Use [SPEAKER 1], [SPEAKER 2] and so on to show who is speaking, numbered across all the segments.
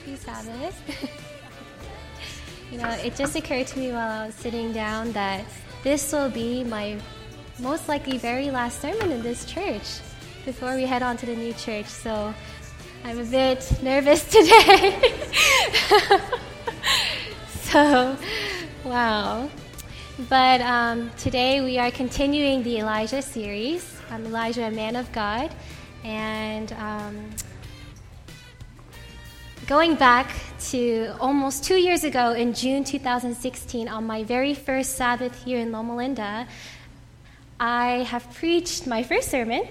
[SPEAKER 1] Happy Sabbath. you know, it just occurred to me while I was sitting down that this will be my most likely very last sermon in this church before we head on to the new church. So I'm a bit nervous today. so, wow. But um, today we are continuing the Elijah series. I'm Elijah, a man of God. And um, going back to almost two years ago in June 2016, on my very first Sabbath here in Loma Linda, I have preached my first sermon.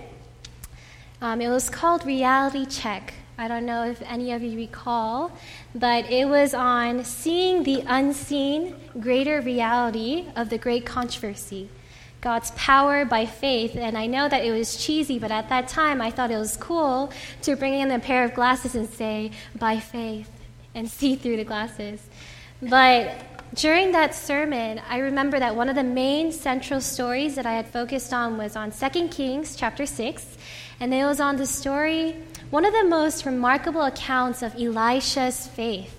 [SPEAKER 1] Um, it was called Reality Check. I don't know if any of you recall, but it was on seeing the unseen greater reality of the great controversy. God's power by faith. And I know that it was cheesy, but at that time I thought it was cool to bring in a pair of glasses and say, by faith, and see through the glasses. But during that sermon, I remember that one of the main central stories that I had focused on was on 2 Kings chapter 6. And it was on the story, one of the most remarkable accounts of Elisha's faith.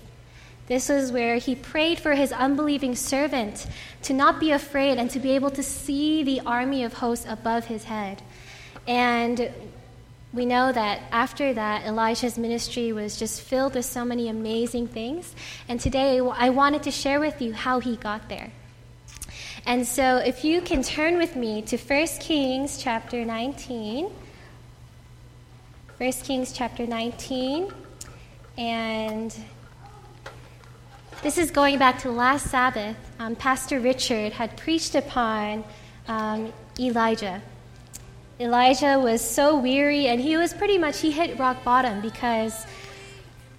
[SPEAKER 1] This was where he prayed for his unbelieving servant to not be afraid and to be able to see the army of hosts above his head. And we know that after that, Elijah's ministry was just filled with so many amazing things. And today, I wanted to share with you how he got there. And so, if you can turn with me to 1 Kings chapter 19. 1 Kings chapter 19. And this is going back to last Sabbath. Um, Pastor Richard had preached upon um, Elijah. Elijah was so weary, and he was pretty much, he hit rock bottom because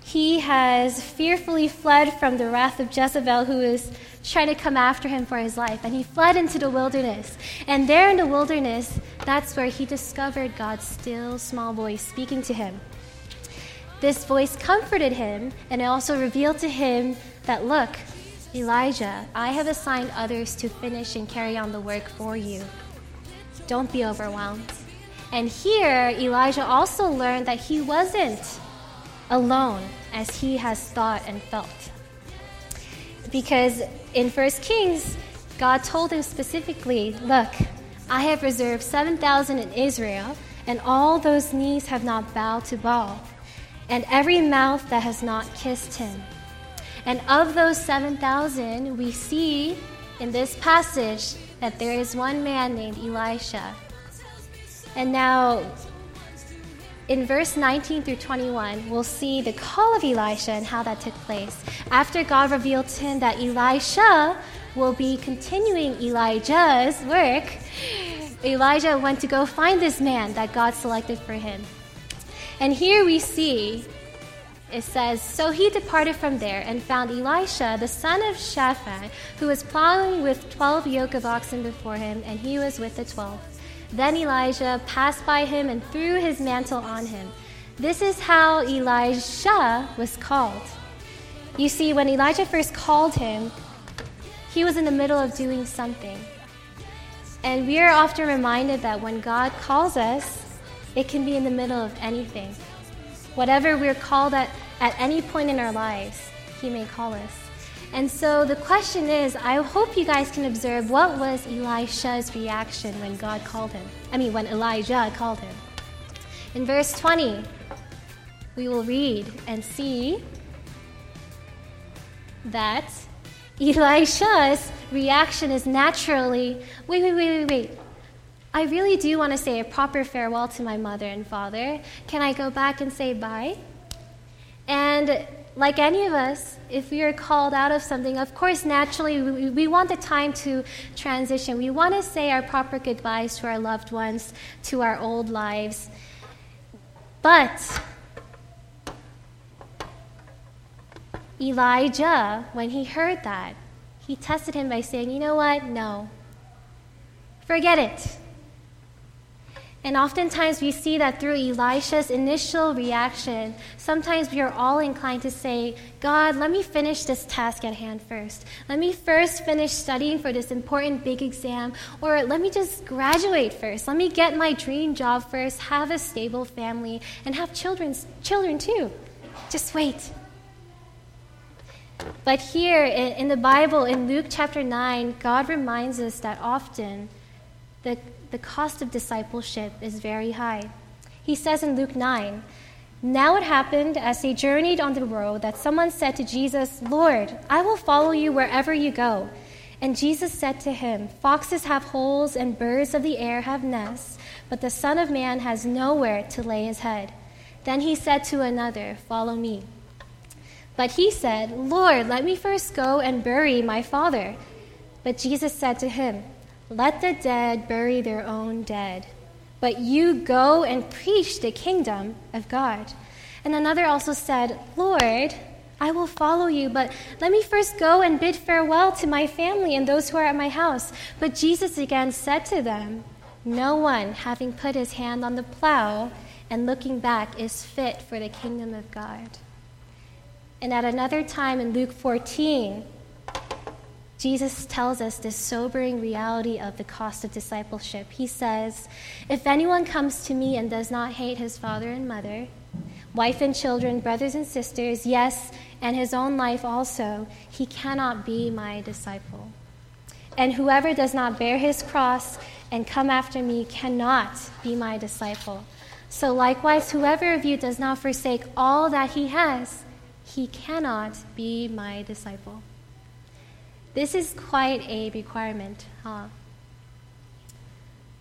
[SPEAKER 1] he has fearfully fled from the wrath of Jezebel, who is trying to come after him for his life. And he fled into the wilderness. And there in the wilderness, that's where he discovered God's still small voice speaking to him. This voice comforted him, and it also revealed to him that, look, Elijah, I have assigned others to finish and carry on the work for you. Don't be overwhelmed. And here, Elijah also learned that he wasn't alone as he has thought and felt. Because in 1 Kings, God told him specifically, Look, I have reserved 7,000 in Israel, and all those knees have not bowed to Baal, and every mouth that has not kissed him. And of those 7,000, we see in this passage that there is one man named Elisha. And now, in verse 19 through 21, we'll see the call of Elisha and how that took place. After God revealed to him that Elisha will be continuing Elijah's work, Elijah went to go find this man that God selected for him. And here we see it says, So he departed from there and found Elisha, the son of Shaphat, who was plowing with twelve yoke of oxen before him, and he was with the twelve. Then Elijah passed by him and threw his mantle on him. This is how Elisha was called. You see, when Elijah first called him, he was in the middle of doing something. And we are often reminded that when God calls us, it can be in the middle of anything. Whatever we're called at at any point in our lives, He may call us. And so the question is I hope you guys can observe what was Elisha's reaction when God called him. I mean, when Elijah called him. In verse 20, we will read and see that Elisha's reaction is naturally wait, wait, wait, wait, wait. I really do want to say a proper farewell to my mother and father. Can I go back and say bye? And like any of us, if we are called out of something, of course, naturally, we, we, want the time to transition. We want to say our proper goodbyes to our loved ones, to our old lives. But Elijah, when he heard that, he tested him by saying, You know what? No. Forget it. And oftentimes we see that through Elisha's initial reaction, sometimes we are all inclined to say, God, let me finish this task at hand first. Let me first finish studying for this important big exam, or let me just graduate first. Let me get my dream job first, have a stable family, and have children, children too. Just wait. But here in, the Bible, in Luke chapter 9, God reminds us that often the, the cost of discipleship is very high. He says in Luke 9, Now it happened as they journeyed on the road that someone said to Jesus, Lord, I will follow you wherever you go. And Jesus said to him, Foxes have holes and birds of the air have nests, but the Son of Man has nowhere to lay his head. Then he said to another, Follow me. But he said, Lord, let me first go and bury my father. But Jesus said to him, Let the dead bury their own dead. But you go and preach the kingdom of God. And another also said, Lord, I will follow you, but let me first go and bid farewell to my family and those who are at my house. But Jesus again said to them, No one, having put his hand on the plow and looking back, is fit for the kingdom of God. And at another time in Luke 14, Jesus tells us this sobering reality of the cost of discipleship. He says, If anyone comes to me and does not hate his father and mother, wife and children, brothers and sisters, yes, and his own life also, he cannot be my disciple. And whoever does not bear his cross and come after me cannot be my disciple. So likewise, whoever of you does not forsake all that he has, he cannot be my disciple. This is quite a requirement, huh?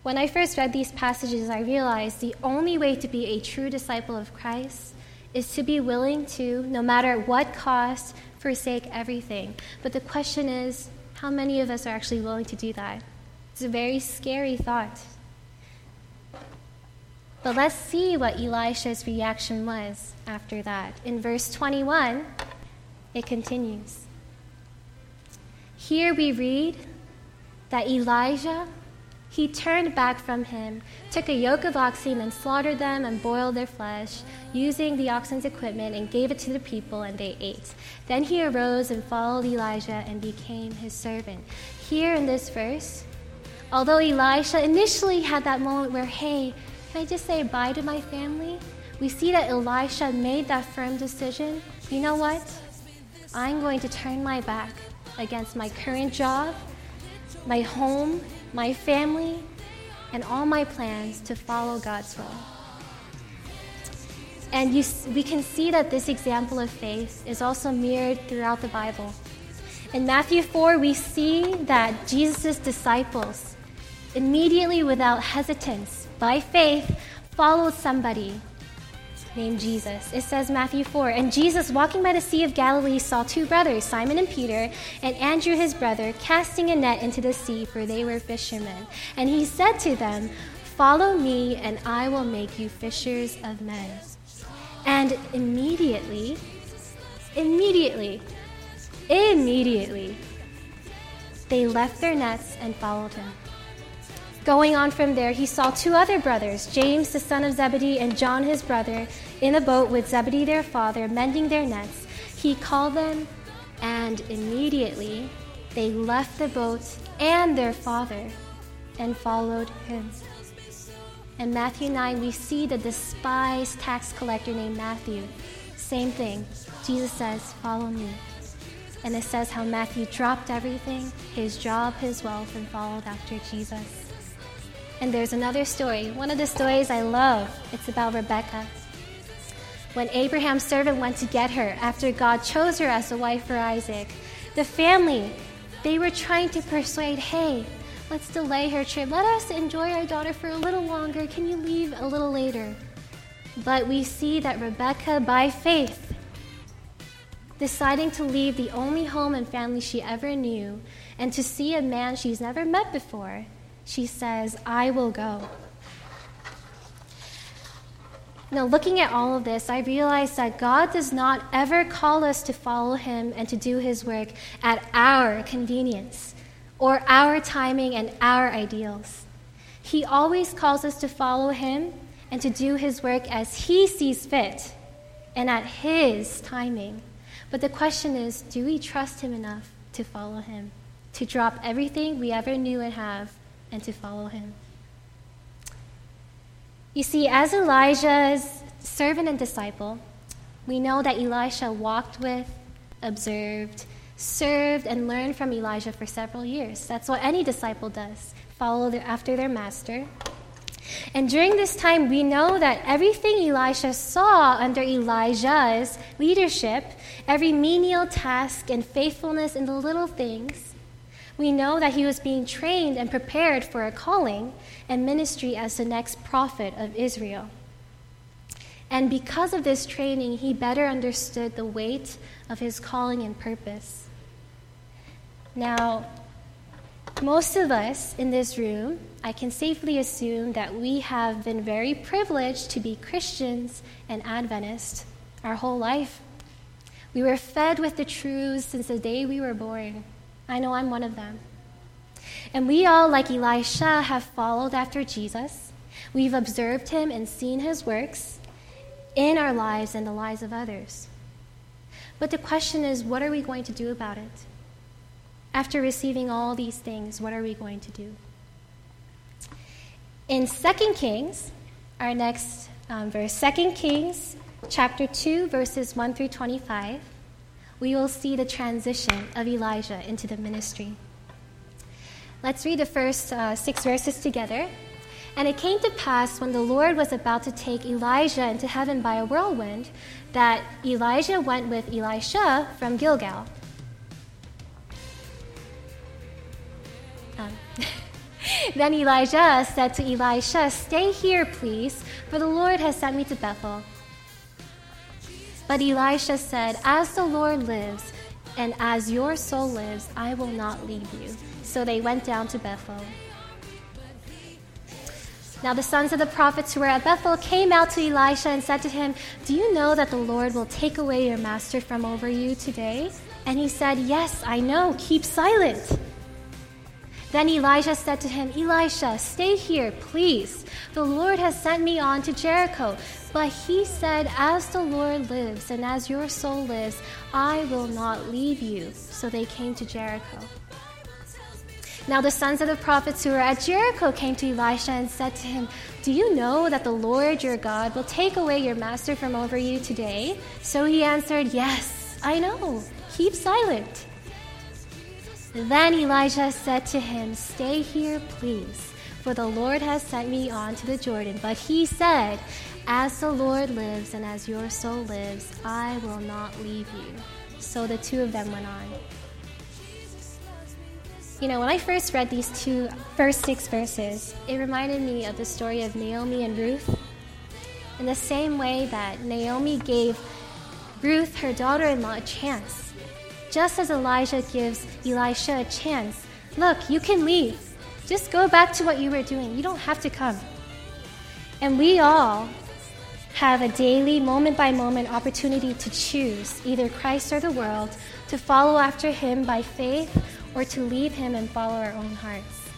[SPEAKER 1] When I first read these passages, I realized the only way to be a true disciple of Christ is to be willing to, no matter what cost, forsake everything. But the question is, how many of us are actually willing to do that? It's a very scary thought. But let's see what Elisha's reaction was after that. In verse 21, it continues. Here we read that Elijah, he turned back from him, took a yoke of oxen and slaughtered them and boiled their flesh, using the oxen's equipment, and gave it to the people, and they ate. Then he arose and followed Elijah and became his servant. Here in this verse, although Elisha initially had that moment where, hey, can I just say bye to my family? We see that Elisha made that firm decision. You know what? I'm going to turn my back against my current job, my home, my family, and all my plans to follow God's will. And you, we can see that this example of faith is also mirrored throughout the Bible. In Matthew 4, we see that Jesus' disciples, immediately without hesitance, by faith, followed somebody named Jesus. It says, Matthew 4, and Jesus, walking by the Sea of Galilee, saw two brothers, Simon and Peter, and Andrew his brother, casting a net into the sea, for they were fishermen. And he said to them, Follow me, and I will make you fishers of men. And immediately, immediately, immediately, they left their nets and followed him. Going on from there, he saw two other brothers, James the son of Zebedee and John his brother, in a boat with Zebedee their father, mending their nets. He called them, and immediately they left the boat and their father and followed him. In Matthew 9, we see the despised tax collector named Matthew. Same thing. Jesus says, Follow me. And it says how Matthew dropped everything his job, his wealth, and followed after Jesus. And there's another story, one of the stories I love. It's about Rebecca. When Abraham's servant went to get her after God chose her as a wife for Isaac, the family, they were trying to persuade, hey, let's delay her trip. Let us enjoy our daughter for a little longer. Can you leave a little later? But we see that Rebecca, by faith, deciding to leave the only home and family she ever knew and to see a man she's never met before, she says, I will go. Now, looking at all of this, I realize that God does not ever call us to follow Him and to do His work at our convenience or our timing and our ideals. He always calls us to follow Him and to do His work as He sees fit and at His timing. But the question is do we trust Him enough to follow Him, to drop everything we ever knew and have and to follow him. You see, as Elijah's servant and disciple, we know that Elisha walked with, observed, served, and learned from Elijah for several years. That's what any disciple does follow after their master. And during this time, we know that everything Elisha saw under Elijah's leadership, every menial task and faithfulness in the little things, we know that he was being trained and prepared for a calling and ministry as the next prophet of Israel. And because of this training, he better understood the weight of his calling and purpose. Now, most of us in this room, I can safely assume that we have been very privileged to be Christians and Adventists our whole life. We were fed with the truths since the day we were born. I know I'm one of them. And we all, like Elisha, have followed after Jesus. We've observed him and seen his works in our lives and the lives of others. But the question is, what are we going to do about it? After receiving all these things, what are we going to do? In 2 Kings, our next um, verse, 2 Kings chapter 2, verses 1 through 25, we will see the transition of Elijah into the ministry. Let's read the first uh, six verses together. And it came to pass when the Lord was about to take Elijah into heaven by a whirlwind that Elijah went with Elisha from Gilgal. Um, then Elijah said to Elisha, Stay here, please, for the Lord has sent me to Bethel. But Elisha said, As the Lord lives, and as your soul lives, I will not leave you. So they went down to Bethel. Now the sons of the prophets who were at Bethel came out to Elisha and said to him, Do you know that the Lord will take away your master from over you today? And he said, Yes, I know. Keep silent. Then Elijah said to him, Elisha, stay here, please. The Lord has sent me on to Jericho. But he said, As the Lord lives and as your soul lives, I will not leave you. So they came to Jericho. Now the sons of the prophets who were at Jericho came to Elisha and said to him, Do you know that the Lord your God will take away your master from over you today? So he answered, Yes, I know. Keep silent. Then Elijah said to him, Stay here, please, for the Lord has sent me on to the Jordan. But he said, As the Lord lives and as your soul lives, I will not leave you. So the two of them went on. You know, when I first read these two first six verses, it reminded me of the story of Naomi and Ruth. In the same way that Naomi gave Ruth, her daughter in law, a chance just as Elijah gives Elisha a chance. Look, you can leave. Just go back to what you were doing. You don't have to come. And we all have a daily, moment by moment opportunity to choose either Christ or the world, to follow after him by faith, or to leave him and follow our own hearts.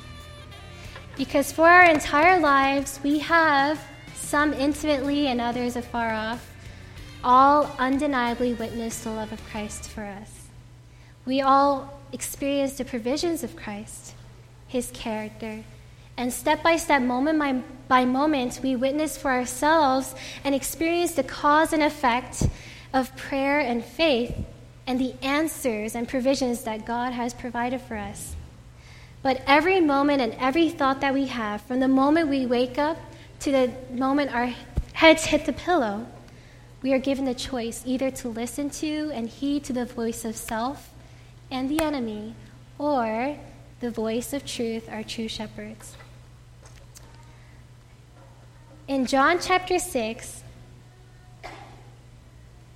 [SPEAKER 1] Because for our entire lives, we have, some intimately and others afar off, all undeniably witnessed the love of Christ for us. We all experience the provisions of Christ, his character. And step by step, moment by, by moment, we witness for ourselves and experience the cause and effect of prayer and faith and the answers and provisions that God has provided for us. But every moment and every thought that we have, from the moment we wake up to the moment our heads hit the pillow, we are given the choice either to listen to and heed to the voice of self and the enemy, or the voice of truth, our true shepherds. In John chapter 6,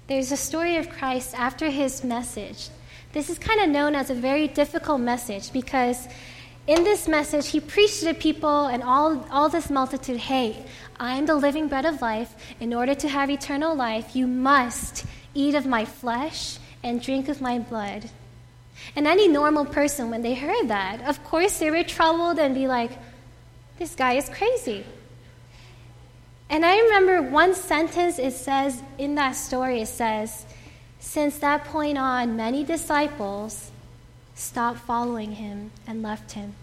[SPEAKER 1] there's a story of Christ after his message. This is kind of known as a very difficult message because in this message, he preached to people and all, all this multitude hey, I am the living bread of life. In order to have eternal life, you must eat of my flesh and drink of my blood. And any normal person, when they heard that, of course they were troubled and be like, this guy is crazy. And I remember one sentence it says in that story it says, Since that point on, many disciples stopped following him and left him.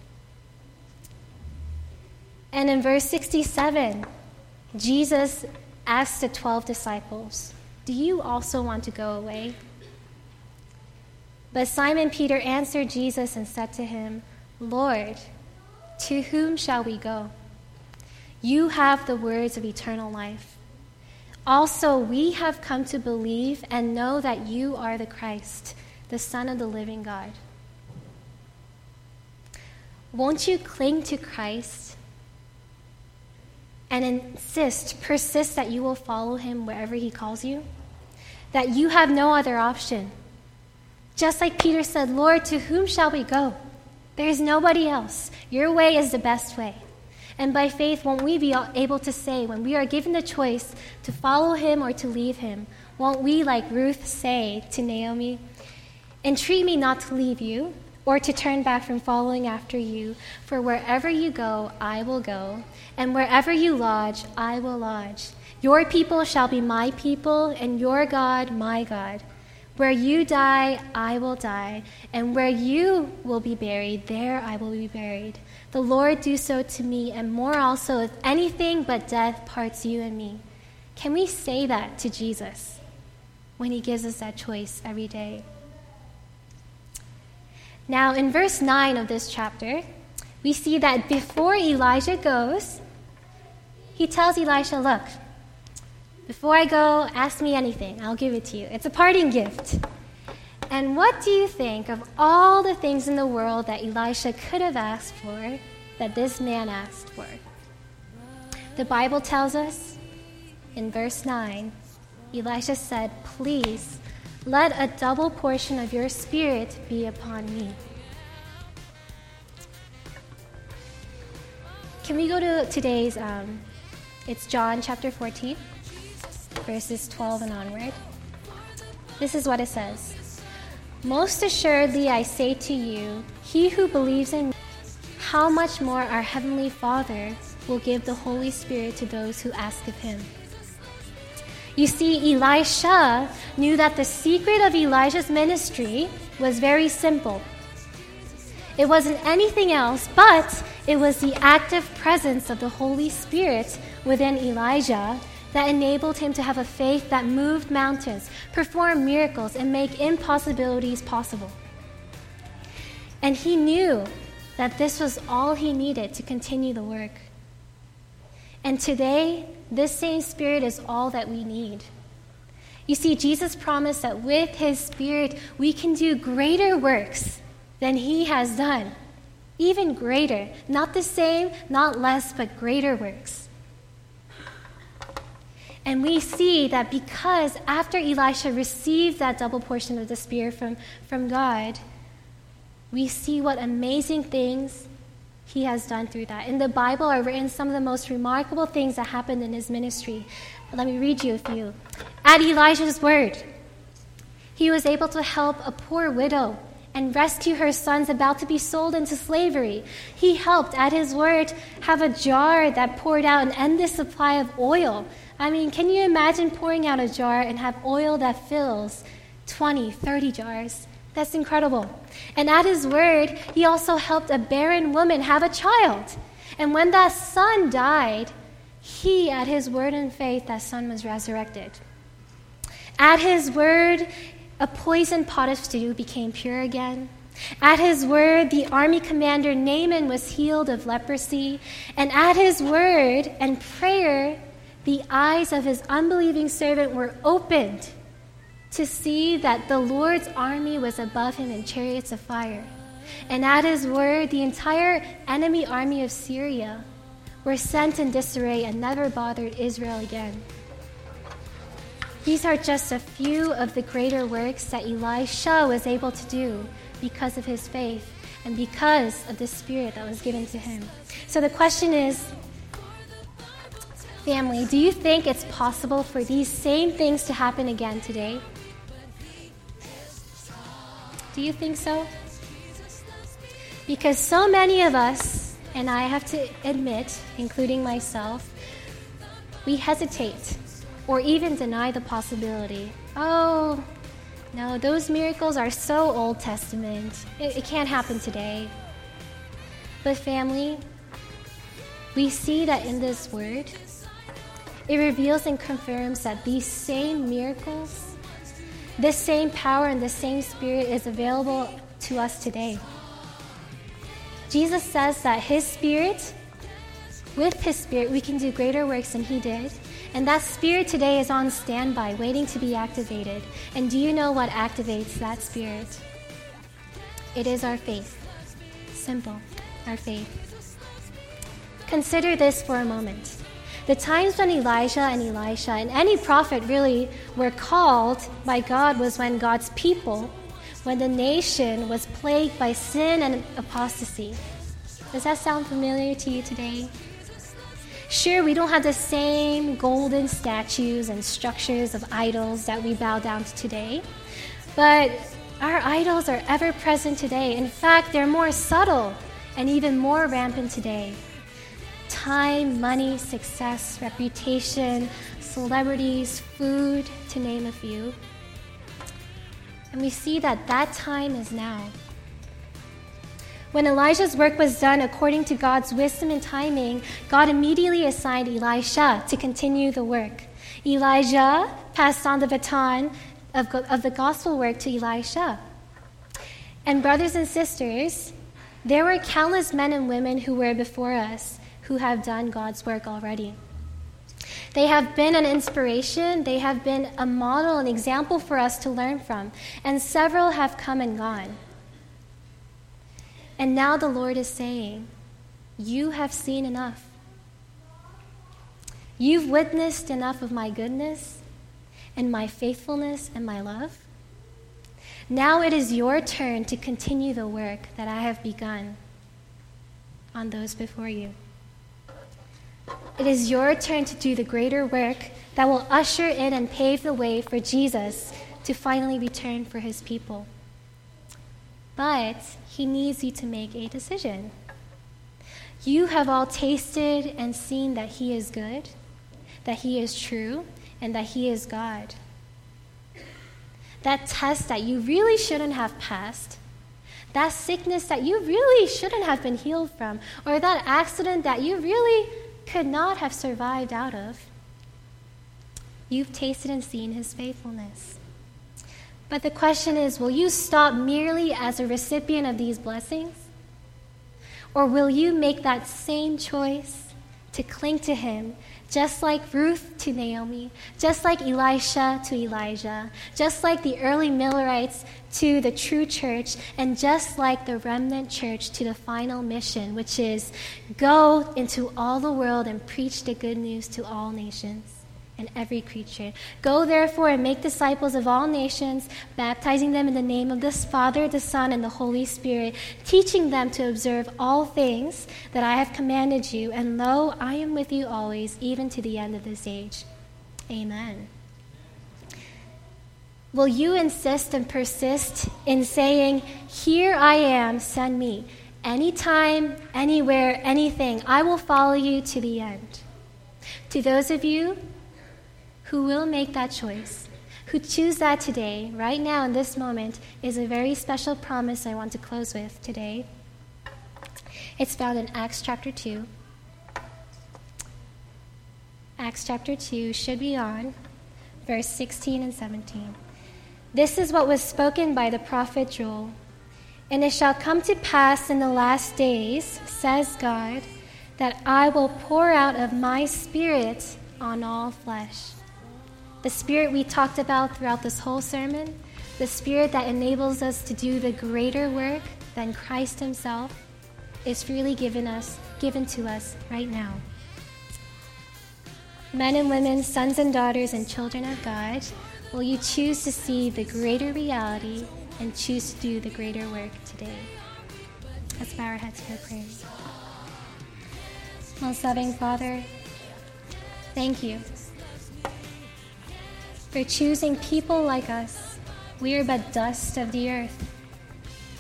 [SPEAKER 1] And in verse 67, Jesus asked the 12 disciples, Do you also want to go away? But Simon Peter answered Jesus and said to him, Lord, to whom shall we go? You have the words of eternal life. Also, we have come to believe and know that you are the Christ, the Son of the living God. Won't you cling to Christ and insist, persist that you will follow him wherever he calls you? That you have no other option just like Peter said, Lord, to whom shall we go? There is nobody else. Your way is the best way. And by faith, won't we be able to say, when we are given the choice to follow him or to leave him, won't we, like Ruth, say to Naomi, Entreat me not to leave you or to turn back from following after you, for wherever you go, I will go, and wherever you lodge, I will lodge. Your people shall be my people, and your God, my God. Where you die, I will die, and where you will be buried, there I will be buried. The Lord do so to me, and more also, if anything but death parts you and me. Can we say that to Jesus when he gives us that choice every day? Now, in verse 9 of this chapter, we see that before Elijah goes, he tells Elisha, Look, before I go, ask me anything. I'll give it to you. It's a parting gift. And what do you think of all the things in the world that Elisha could have asked for that this man asked for? The Bible tells us in verse 9 Elisha said, Please let a double portion of your spirit be upon me. Can we go to today's, um, it's John chapter 14 verses 12 and onward. This is what it says Most assuredly, I say to you, he who believes in me, how much more our Heavenly Father will give the Holy Spirit to those who ask of him. You see, Elisha knew that the secret of Elijah's ministry was very simple. It wasn't anything else, but it was the active presence of the Holy Spirit within Elijah that enabled him to have a faith that moved mountains, perform miracles, and make impossibilities possible. And he knew that this was all he needed to continue the work. And today, this same Spirit is all that we need. You see, Jesus promised that with his Spirit, we can do greater works than he has done. Even greater. Not the same, not less, but greater works. And we see that because after Elisha received that double portion of the Spirit from, from God, we see what amazing things he has done through that. In the Bible are written some of the most remarkable things that happened in his ministry. Let me read you a few. At Elijah's word, he was able to help a poor widow and rescue her sons about to be sold into slavery. He helped, at his word, have a jar that poured out an endless supply of oil I mean, can you imagine pouring out a jar and have oil that fills 20, 30 jars? That's incredible. And at his word, he also helped a barren woman have a child. And when that son died, he, at his word and faith, that son was resurrected. At his word, a poisoned pot of stew became pure again. At his word, the army commander Naaman was healed of leprosy. And at his word and prayer, the eyes of his unbelieving servant were opened to see that the Lord's army was above him in chariots of fire. And at his word, the entire enemy army of Syria were sent in disarray and never bothered Israel again. These are just a few of the greater works that Elisha was able to do because of his faith and because of the Spirit that was given to him. So the question is Family, do you think it's possible for these same things to happen again today? Do you think so? Because so many of us, and I have to admit, including myself, we hesitate or even deny the possibility. Oh, no, those miracles are so Old Testament. It, it can't happen today. But, family, we see that in this word, it reveals and confirms that these same miracles This same power and the same spirit is available to us today. Jesus says that his spirit, with his spirit, we can do greater works than he did. And that spirit today is on standby, waiting to be activated. And do you know what activates that spirit? It is our faith. Simple, our faith. Consider this for a moment. The times when Elijah and Elisha and any prophet really were called by God was when God's people, when the nation was plagued by sin and apostasy. Does that sound familiar to you today? Sure, we don't have the same golden statues and structures of idols that we bow down to today, but our idols are ever present today. In fact, they're more subtle and even more rampant today time, money, success, reputation, celebrities, food, to name a few. And we see that that time is now. When Elijah's work was done according to God's wisdom and timing, God immediately assigned Elisha to continue the work. Elijah passed on the baton of, of the gospel work to Elisha. And, brothers and sisters, there were countless men and women who were before us who have done God's work already. They have been an inspiration, they have been a model, an example for us to learn from, and several have come and gone. And now the Lord is saying, You have seen enough. You've witnessed enough of my goodness and my faithfulness and my love. Now it is your turn to continue the work that I have begun on those before you. It is your turn to do the greater work that will usher in and pave the way for Jesus to finally return for his people. But he needs you to make a decision. You have all tasted and seen that he is good, that he is true, and that he is God. That test that you really shouldn't have passed, that sickness that you really shouldn't have been healed from, or that accident that you really could not have survived out of. You've tasted and seen his faithfulness. But the question is will you stop merely as a recipient of these blessings? Or will you make that same choice to cling to him just like Ruth to Naomi, just like Elisha to Elijah, just like the early Millerites to the true church, and just like the remnant church to the final mission, which is go into all the world and preach the good news to all nations and every creature. Go therefore and make disciples of all nations, baptizing them in the name of the Father, the Son, and the Holy Spirit, teaching them to observe all things that I have commanded you. And lo, I am with you always, even to the end of this age. Amen. Will you insist and persist in saying, Here I am, send me? Anytime, anywhere, anything, I will follow you to the end. To those of you who will make that choice, who choose that today, right now in this moment, is a very special promise I want to close with today. It's found in Acts chapter 2. Acts chapter 2 should be on verse 16 and 17. This is what was spoken by the prophet Joel. And it shall come to pass in the last days, says God, that I will pour out of my spirit on all flesh. The Spirit we talked about throughout this whole sermon, the Spirit that enables us to do the greater work than Christ Himself, is freely given us, given to us right now. Men and women, sons and daughters, and children of God, will you choose to see the greater reality and choose to do the greater work today? Let's bow our heads for prayer. Most loving Father, thank you for choosing people like us. We are but dust of the earth,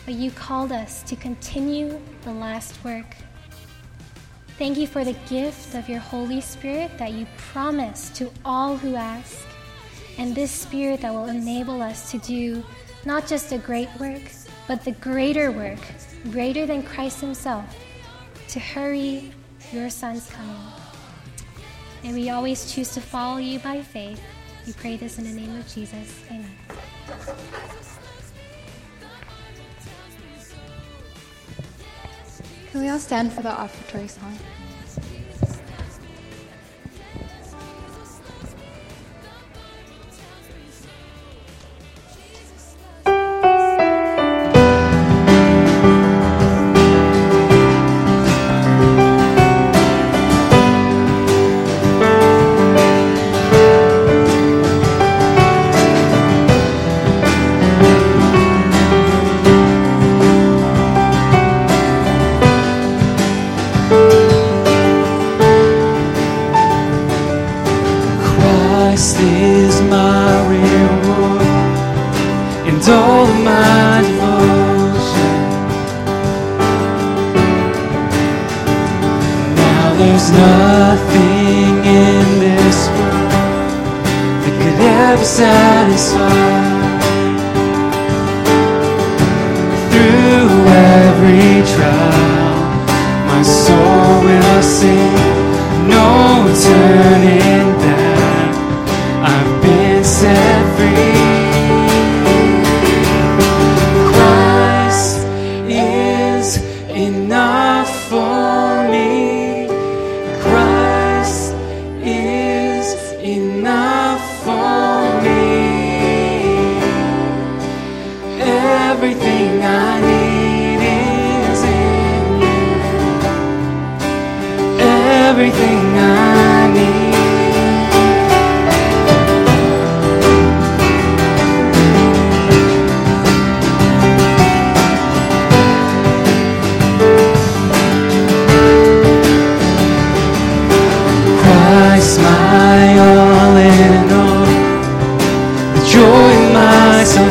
[SPEAKER 1] but you called us to continue the last work. Thank you for the gift of your Holy Spirit that you promise to all who ask, and this Spirit that will enable us to do not just a great work, but the greater work, greater than Christ Himself, to hurry your Son's coming. And we always choose to follow you by faith we pray this in the name of Jesus. Amen.
[SPEAKER 2] Can we all stand for the offertory song?
[SPEAKER 3] trial, my soul will sing, no turning.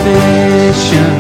[SPEAKER 3] salvation.